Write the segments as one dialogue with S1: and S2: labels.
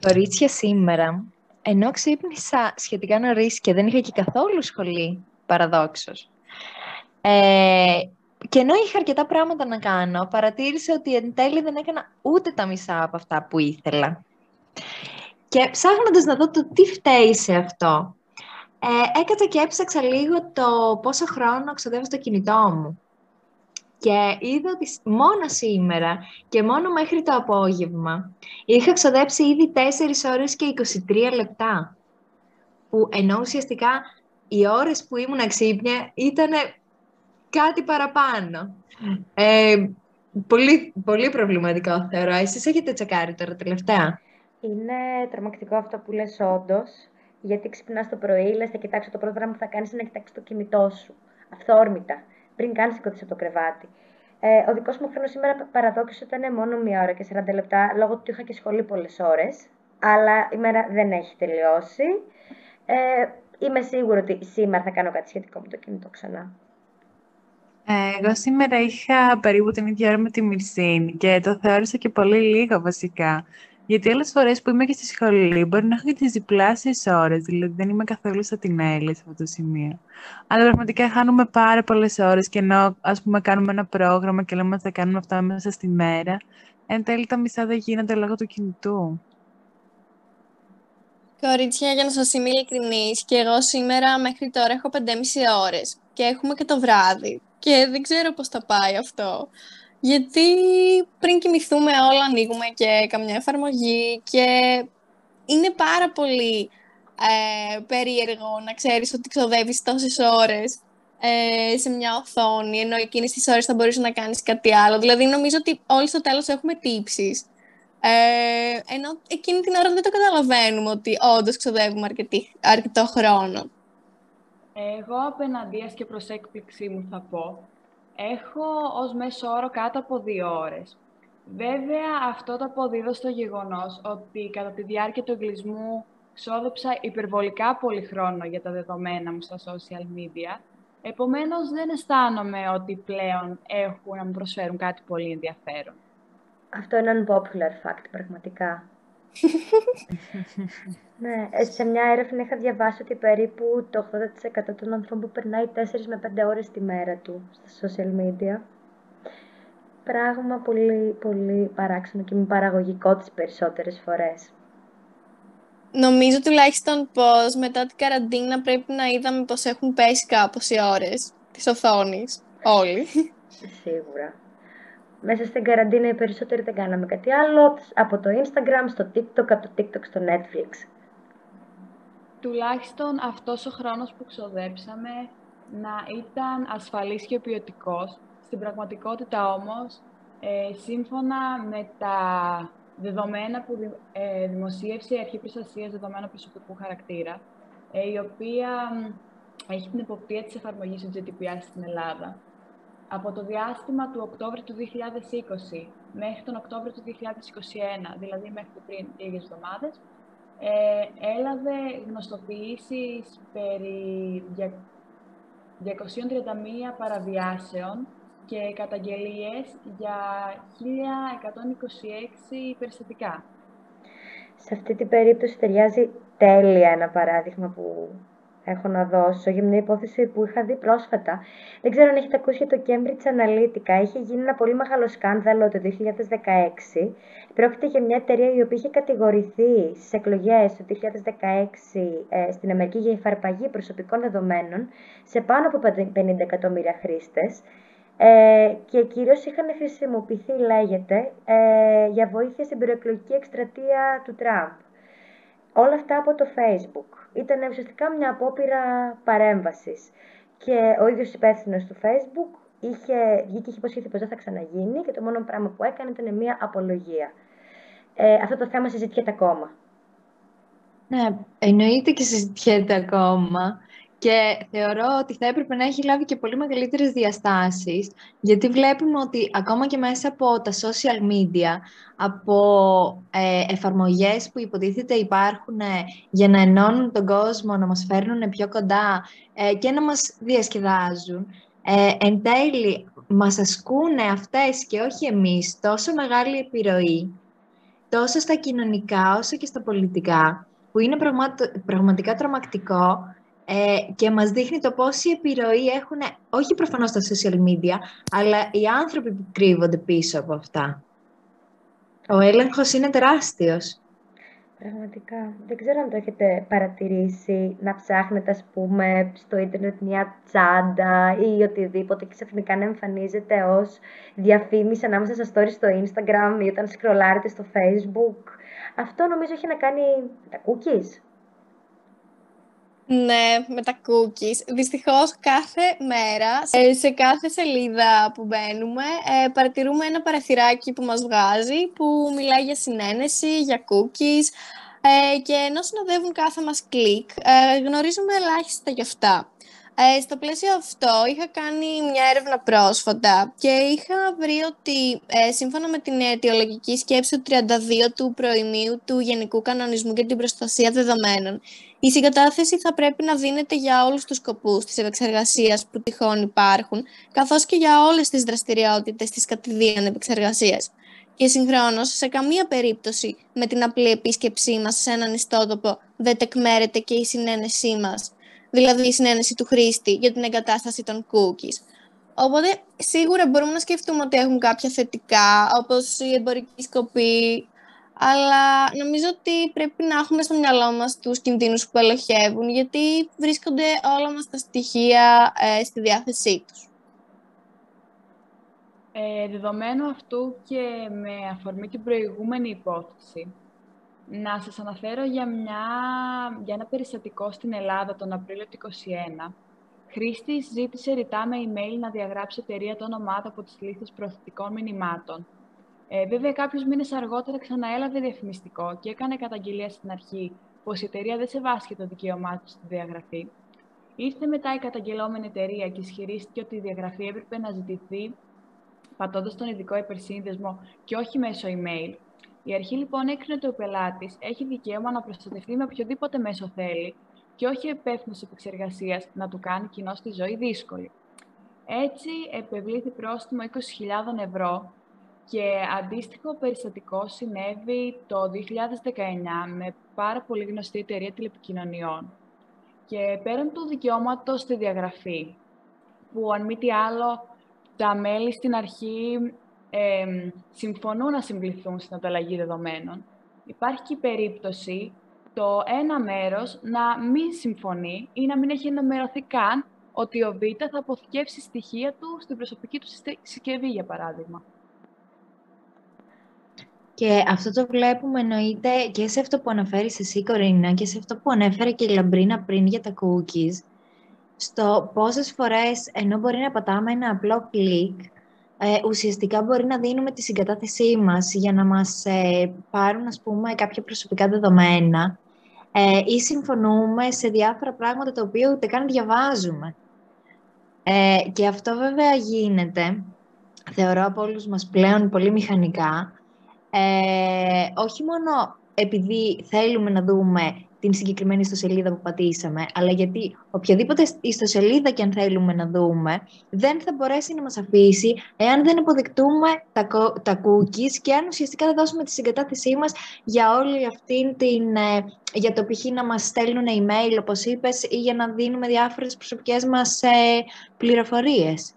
S1: Κορίτσια σήμερα, ενώ ξύπνησα σχετικά νωρίς και δεν είχα και καθόλου σχολή, παραδόξως, ε, και ενώ είχα αρκετά πράγματα να κάνω, παρατήρησα ότι εν τέλει δεν έκανα ούτε τα μισά από αυτά που ήθελα. Και ψάχνοντας να δω το τι φταίει σε αυτό, ε, έκατσα και έψαξα λίγο το πόσο χρόνο ξοδεύω στο κινητό μου. Και είδα ότι μόνο σήμερα και μόνο μέχρι το απόγευμα είχα ξοδέψει ήδη 4 ώρες και 23 λεπτά. Που ενώ ουσιαστικά οι ώρες που ήμουν ξύπνια ήταν κάτι παραπάνω. Ε, πολύ, πολύ προβληματικό θεωρώ. Εσείς έχετε τσεκάρει τώρα τελευταία;
S2: Είναι τρομακτικό αυτό που λες όντως, γιατί ξυπνάς το πρωί, λες θα κοιτάξω το πρώτο πράγμα που θα κάνεις είναι να κοιτάξεις το κινητό σου, αυθόρμητα, πριν κάνεις σηκωθείς από το κρεβάτι. Ε, ο δικός μου χρόνος σήμερα παραδόξως ήταν μόνο μία ώρα και 40 λεπτά, λόγω του ότι είχα και σχολή πολλές ώρες, αλλά η μέρα δεν έχει τελειώσει. Ε, είμαι σίγουρη ότι σήμερα θα κάνω κάτι σχετικό με το κινητό ξανά.
S3: Εγώ σήμερα είχα περίπου την ίδια ώρα με τη Μυρσίνη και το θεώρησα και πολύ λίγο βασικά. Γιατί άλλες φορές που είμαι και στη σχολή μπορεί να έχω και τις διπλάσιες ώρες, δηλαδή δεν είμαι καθόλου στα την σε αυτό το σημείο. Αλλά πραγματικά χάνουμε πάρα πολλές ώρες και ενώ ας πούμε κάνουμε ένα πρόγραμμα και λέμε ότι θα κάνουμε αυτά μέσα στη μέρα, εν τέλει τα μισά δεν γίνονται λόγω του κινητού.
S4: Κορίτσια, για να σας είμαι ειλικρινής, και εγώ σήμερα μέχρι τώρα έχω 5,5 ώρες και έχουμε και το βράδυ και δεν ξέρω πώς θα πάει αυτό. Γιατί πριν κοιμηθούμε όλα ανοίγουμε και καμιά εφαρμογή και είναι πάρα πολύ ε, περίεργο να ξέρεις ότι ξοδεύεις τόσες ώρες ε, σε μια οθόνη, ενώ εκείνες τις ώρες θα μπορείς να κάνεις κάτι άλλο. Δηλαδή νομίζω ότι όλοι στο τέλος έχουμε τύψεις. Ε, ενώ εκείνη την ώρα δεν το καταλαβαίνουμε ότι όντως ξοδεύουμε αρκετό χρόνο.
S5: Εγώ απέναντίας και προς έκπληξή μου θα πω, έχω ως μέσο όρο κάτω από δύο ώρες. Βέβαια, αυτό το αποδίδω στο γεγονός ότι κατά τη διάρκεια του εγκλισμού ξόδεψα υπερβολικά πολύ χρόνο για τα δεδομένα μου στα social media. Επομένως, δεν αισθάνομαι ότι πλέον έχουν να μου προσφέρουν κάτι πολύ ενδιαφέρον.
S2: Αυτό είναι ένα popular fact, πραγματικά. Ναι, ε, σε μια έρευνα είχα διαβάσει ότι περίπου το 80% των ανθρώπων περνάει 4 με 5 ώρες τη μέρα του στα social media. Πράγμα πολύ, πολύ παράξενο και μη παραγωγικό τις περισσότερες φορές.
S4: Νομίζω τουλάχιστον πως μετά την καραντίνα πρέπει να είδαμε πως έχουν πέσει κάπως οι ώρες της οθόνης. Όλοι.
S2: Σίγουρα μέσα στην καραντίνα οι περισσότεροι δεν κάναμε κάτι άλλο από το Instagram στο TikTok, από το TikTok στο Netflix.
S5: Τουλάχιστον αυτός ο χρόνος που ξοδέψαμε να ήταν ασφαλής και ποιοτικός. Στην πραγματικότητα όμως, ε, σύμφωνα με τα δεδομένα που ε, δημοσίευσε η Αρχή Προστασίας Δεδομένων Προσωπικού Χαρακτήρα, ε, η οποία έχει την εποπτεία της εφαρμογής του GDPR στην Ελλάδα, από το διάστημα του Οκτώβρη του 2020 μέχρι τον Οκτώβριο του 2021, δηλαδή μέχρι πριν λίγες εβδομάδες, ε, έλαβε γνωστοποιήσεις περί 231 παραβιάσεων και καταγγελίες για 1126 περιστατικά.
S2: Σε αυτή την περίπτωση ταιριάζει τέλεια ένα παράδειγμα που έχω να δώσω για μια υπόθεση που είχα δει πρόσφατα. Δεν ξέρω αν έχετε ακούσει για το Cambridge Analytica. Είχε γίνει ένα πολύ μεγάλο σκάνδαλο το 2016. Πρόκειται για μια εταιρεία η οποία είχε κατηγορηθεί στις εκλογές του 2016 ε, στην Αμερική για υφαρπαγή προσωπικών δεδομένων σε πάνω από 50 εκατομμύρια χρήστες. Ε, και κυρίως είχαν χρησιμοποιηθεί, λέγεται, ε, για βοήθεια στην προεκλογική εκστρατεία του Τραμπ. Όλα αυτά από το Facebook ήταν ουσιαστικά μια απόπειρα παρέμβασης. Και ο ίδιος υπεύθυνος του Facebook είχε βγει και είχε υποσχεθεί πως δεν θα ξαναγίνει και το μόνο πράγμα που έκανε ήταν μια απολογία. Ε, αυτό το θέμα συζητιέται ακόμα.
S1: Ναι, εννοείται και συζητιέται ακόμα. Και θεωρώ ότι θα έπρεπε να έχει λάβει και πολύ μεγαλύτερες διαστάσεις, γιατί βλέπουμε ότι ακόμα και μέσα από τα social media, από ε, εφαρμογές που υποτίθεται υπάρχουν ε, για να ενώνουν τον κόσμο, να μας φέρνουν πιο κοντά ε, και να μας διασκεδάζουν, ε, εν τέλει μας ασκούν αυτές και όχι εμείς τόσο μεγάλη επιρροή, τόσο στα κοινωνικά όσο και στα πολιτικά, που είναι πραγματικά τρομακτικό ε, και μας δείχνει το πόση επιρροή έχουν, όχι προφανώς τα social media, αλλά οι άνθρωποι που κρύβονται πίσω από αυτά. Ο έλεγχος είναι τεράστιος.
S2: Πραγματικά. Δεν ξέρω αν το έχετε παρατηρήσει να ψάχνετε, ας πούμε, στο ίντερνετ μια τσάντα ή οτιδήποτε και ξαφνικά να εμφανίζεται ως διαφήμιση ανάμεσα στα stories στο Instagram ή όταν σκρολάρετε στο Facebook. Αυτό νομίζω έχει να κάνει τα cookies.
S4: Ναι, με τα cookies. Δυστυχώς κάθε μέρα, σε κάθε σελίδα που μπαίνουμε, ε, παρατηρούμε ένα παραθυράκι που μας βγάζει, που μιλάει για συνένεση, για cookies, ε, και ενώ συνοδεύουν κάθε μας κλικ, ε, γνωρίζουμε ελάχιστα γι' αυτά. Ε, στο πλαίσιο αυτό είχα κάνει μια έρευνα πρόσφατα και είχα βρει ότι ε, σύμφωνα με την αιτιολογική σκέψη του 32 του προημίου του Γενικού Κανονισμού για την Προστασία Δεδομένων, η συγκατάθεση θα πρέπει να δίνεται για όλους τους σκοπούς της επεξεργασίας που τυχόν υπάρχουν, καθώς και για όλες τις δραστηριότητες της κατηδίαν επεξεργασίας. Και συγχρόνως, σε καμία περίπτωση με την απλή επίσκεψή μας σε έναν ιστότοπο δεν τεκμέρεται και η συνένεσή μας δηλαδή η συνένεση του χρήστη για την εγκατάσταση των cookies. Οπότε σίγουρα μπορούμε να σκεφτούμε ότι έχουν κάποια θετικά, όπως η εμπορική σκοπή, αλλά νομίζω ότι πρέπει να έχουμε στο μυαλό μας τους κινδύνους που ελοχεύουν, γιατί βρίσκονται όλα μας τα στοιχεία ε, στη διάθεσή τους.
S5: Ε, δεδομένου αυτού και με αφορμή την προηγούμενη υπόθεση, να σας αναφέρω για, μια, για ένα περιστατικό στην Ελλάδα τον Απρίλιο του 2021. Χρήστη ζήτησε ρητά με email να διαγράψει εταιρεία το όνομά του από τις λίστες προθετικών μηνυμάτων. Ε, βέβαια, κάποιου μήνες αργότερα ξαναέλαβε διαφημιστικό και έκανε καταγγελία στην αρχή πως η εταιρεία δεν σεβάστηκε το δικαίωμά του στη διαγραφή. Ήρθε μετά η καταγγελόμενη εταιρεία και ισχυρίστηκε ότι η διαγραφή έπρεπε να ζητηθεί πατώντας τον ειδικό υπερσύνδεσμο και όχι μέσω email, η αρχή λοιπόν έκρινε ότι ο πελάτης έχει δικαίωμα να προστατευτεί με οποιοδήποτε μέσο θέλει και όχι υπεύθυνο επεξεργασίας να του κάνει κοινό τη ζωή δύσκολη. Έτσι, επευλήθη πρόστιμο 20.000 ευρώ και αντίστοιχο περιστατικό συνέβη το 2019 με πάρα πολύ γνωστή εταιρεία τηλεπικοινωνιών. Και πέραν του δικαιώματος στη διαγραφή, που αν μη τι άλλο τα μέλη στην αρχή ε, συμφωνούν να συμπληθούν στην ανταλλαγή δεδομένων. Υπάρχει και η περίπτωση το ένα μέρος να μην συμφωνεί ή να μην έχει ενημερωθεί καν ότι ο Β θα αποθηκεύσει στοιχεία του στην προσωπική του συσκευή, για παράδειγμα.
S1: Και αυτό το βλέπουμε εννοείται και σε αυτό που αναφέρεις εσύ, Κορίνα, και σε αυτό που ανέφερε και η Λαμπρίνα πριν για τα cookies, στο πόσες φορές, ενώ μπορεί να πατάμε ένα απλό κλικ, ε, ουσιαστικά μπορεί να δίνουμε τη συγκατάθεσή μας για να μας ε, πάρουν, ας πούμε, κάποια προσωπικά δεδομένα ε, ή συμφωνούμε σε διάφορα πράγματα τα οποία ούτε καν διαβάζουμε. Ε, και αυτό βέβαια γίνεται, θεωρώ από όλους μας πλέον πολύ μηχανικά, ε, όχι μόνο επειδή θέλουμε να δούμε την συγκεκριμένη ιστοσελίδα που πατήσαμε, αλλά γιατί οποιαδήποτε ιστοσελίδα και αν θέλουμε να δούμε, δεν θα μπορέσει να μας αφήσει εάν δεν αποδεκτούμε τα, τα cookies και αν ουσιαστικά θα δώσουμε τη συγκατάθεσή μας για όλη αυτή την... Ε, για το π.χ. να μας στέλνουν email, όπως είπες, ή για να δίνουμε διάφορες προσωπικές μας ε, πληροφορίες.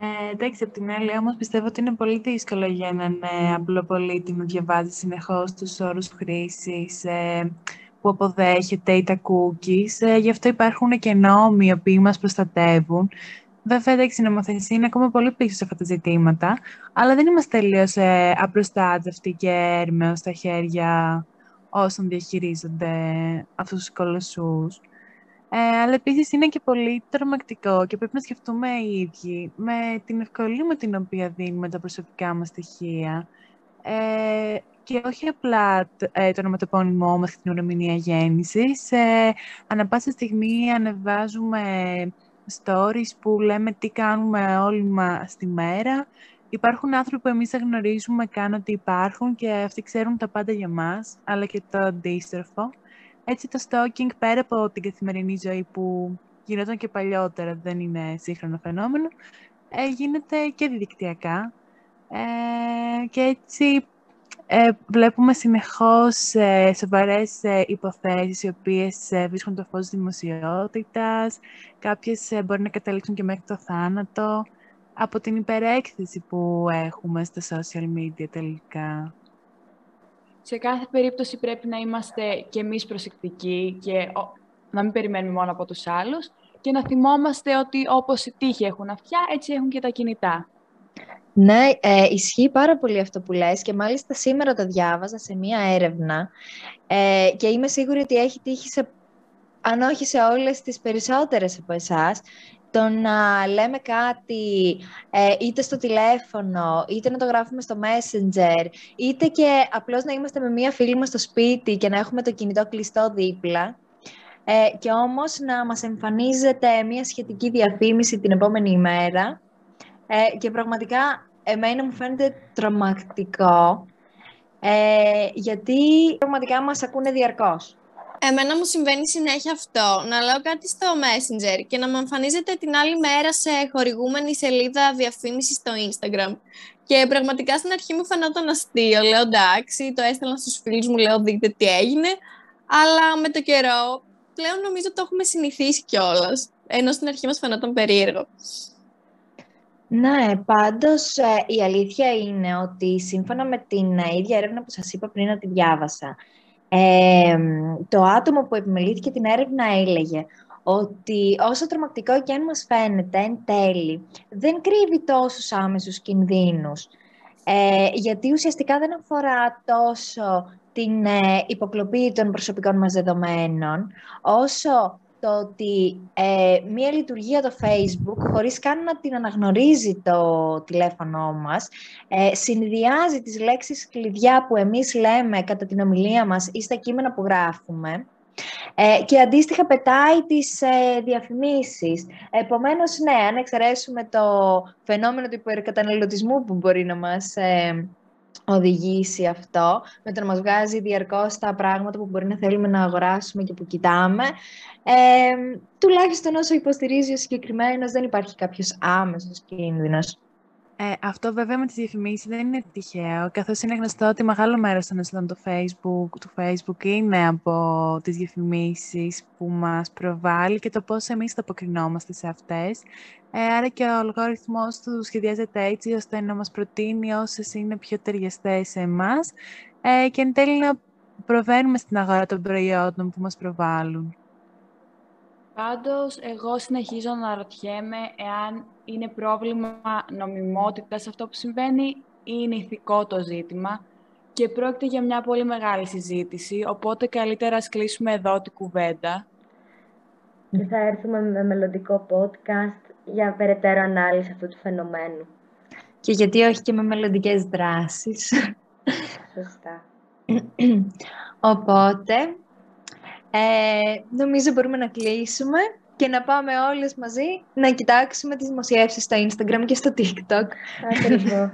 S3: Ε, εντάξει, από την άλλη όμως πιστεύω ότι είναι πολύ δύσκολο για έναν ε, απλό πολίτη να διαβάζει συνεχώς τους όρους χρήσης ε, που αποδέχεται ή τα cookies. Ε, γι' αυτό υπάρχουν και νόμοι οι οποίοι μας προστατεύουν. Βέβαια, εντάξει, η νομοθεσία είναι ακόμα πολύ πίσω σε αυτά τα ζητήματα, αλλά δεν είμαστε τελείως ε, απροστάτευτοι και έρμεος στα χέρια όσων διαχειρίζονται αυτούς τους κολοσσούς. Ε, αλλά επίσης είναι και πολύ τρομακτικό και πρέπει να σκεφτούμε οι ίδιοι με την ευκολία με την οποία δίνουμε τα προσωπικά μας στοιχεία ε, και όχι απλά ε, το ονοματεπώνυμό μας και την ορομηνία γέννησης. Ε, ανά πάσα στιγμή ανεβάζουμε stories που λέμε τι κάνουμε όλοι μας τη μέρα. Υπάρχουν άνθρωποι που εμείς δεν γνωρίζουμε καν ότι υπάρχουν και αυτοί ξέρουν τα πάντα για μας, αλλά και το αντίστροφο. Έτσι το stalking πέρα από την καθημερινή ζωή που γινόταν και παλιότερα, δεν είναι σύγχρονο φαινόμενο, ε, γίνεται και διαδικτυακά. Ε, και έτσι ε, βλέπουμε συνεχώς ε, σοβαρές ε, υποθέσεις οι οποίες ε, βρίσκουν το φως δημοσιότητας, κάποιες ε, μπορεί να καταλήξουν και μέχρι το θάνατο, από την υπερέκθεση που έχουμε στα social media τελικά.
S5: Σε κάθε περίπτωση πρέπει να είμαστε και εμείς προσεκτικοί και να μην περιμένουμε μόνο από τους άλλους και να θυμόμαστε ότι όπως οι τύχοι έχουν αυτιά, έτσι έχουν και τα κινητά.
S1: Ναι, ε, ισχύει πάρα πολύ αυτό που λες και μάλιστα σήμερα το διάβαζα σε μία έρευνα ε, και είμαι σίγουρη ότι έχει τύχει σε, αν όχι σε όλες τις περισσότερες από εσάς, το να λέμε κάτι ε, είτε στο τηλέφωνο, είτε να το γράφουμε στο Messenger, είτε και απλώς να είμαστε με μία φίλη μας στο σπίτι και να έχουμε το κινητό κλειστό δίπλα. Ε, και όμως να μας εμφανίζεται μία σχετική διαφήμιση την επόμενη ημέρα ε, και πραγματικά εμένα μου φαίνεται τρομακτικό ε, γιατί πραγματικά μας ακούνε διαρκώς.
S4: Εμένα μου συμβαίνει συνέχεια αυτό, να λέω κάτι στο Messenger και να μου εμφανίζεται την άλλη μέρα σε χορηγούμενη σελίδα διαφήμισης στο Instagram. Και πραγματικά στην αρχή μου φαινόταν αστείο, λέω εντάξει, το έστελνα στους φίλους μου, λέω δείτε τι έγινε, αλλά με το καιρό πλέον νομίζω το έχουμε συνηθίσει κιόλας. ενώ στην αρχή μας φαινόταν περίεργο.
S1: Ναι, πάντως ε, η αλήθεια είναι ότι σύμφωνα με την ε, ίδια έρευνα που σας είπα πριν να τη διάβασα, το άτομο που επιμελήθηκε την έρευνα έλεγε ότι όσο τρομακτικό και αν μας φαίνεται εν τέλει, δεν κρύβει τόσους άμεσους κινδύνους. Ε, γιατί ουσιαστικά δεν αφορά τόσο την ε, υποκλοπή των προσωπικών μας δεδομένων, όσο το ότι ε, μία λειτουργία το Facebook, χωρίς καν να την αναγνωρίζει το τηλέφωνο μας, ε, συνδυάζει τις λέξεις κλειδιά που εμείς λέμε κατά την ομιλία μας ή στα κείμενα που γράφουμε ε, και αντίστοιχα πετάει τις ε, διαφημίσεις. Επομένως, ναι, αν εξαιρέσουμε το φαινόμενο του υπερκαταναλωτισμού που μπορεί να μας... Ε, οδηγήσει αυτό, με το να μας βγάζει διαρκώς τα πράγματα που μπορεί να θέλουμε να αγοράσουμε και που κοιτάμε. Ε, τουλάχιστον όσο υποστηρίζει ο συγκεκριμένος, δεν υπάρχει κάποιος άμεσος κίνδυνος.
S3: Ε, αυτό βέβαια με τις διαφημίσεις δεν είναι τυχαίο, καθώς είναι γνωστό ότι μεγάλο μέρος των εσόδων του Facebook, του Facebook είναι από τις διαφημίσεις που μας προβάλλει και το πώς εμείς το αποκρινόμαστε σε αυτές. Ε, άρα και ο αλγόριθμος του σχεδιάζεται έτσι ώστε να μας προτείνει όσες είναι πιο ταιριαστές σε εμάς ε, και εν τέλει να προβαίνουμε στην αγορά των προϊόντων που μας προβάλλουν.
S5: Πάντως, εγώ συνεχίζω να ρωτιέμαι εάν είναι πρόβλημα νομιμότητας αυτό που συμβαίνει ή είναι ηθικό το ζήτημα και πρόκειται για μια πολύ μεγάλη συζήτηση, οπότε καλύτερα ας κλείσουμε εδώ την κουβέντα.
S2: Και θα έρθουμε με μελλοντικό podcast για περαιτέρω ανάλυση αυτού του φαινομένου.
S1: Και γιατί όχι και με μελλοντικές δράσεις.
S2: Σωστά.
S1: Οπότε, ε, νομίζω μπορούμε να κλείσουμε και να πάμε όλες μαζί να κοιτάξουμε τις δημοσιεύσεις στο Instagram και στο TikTok.
S2: Ακριβώς.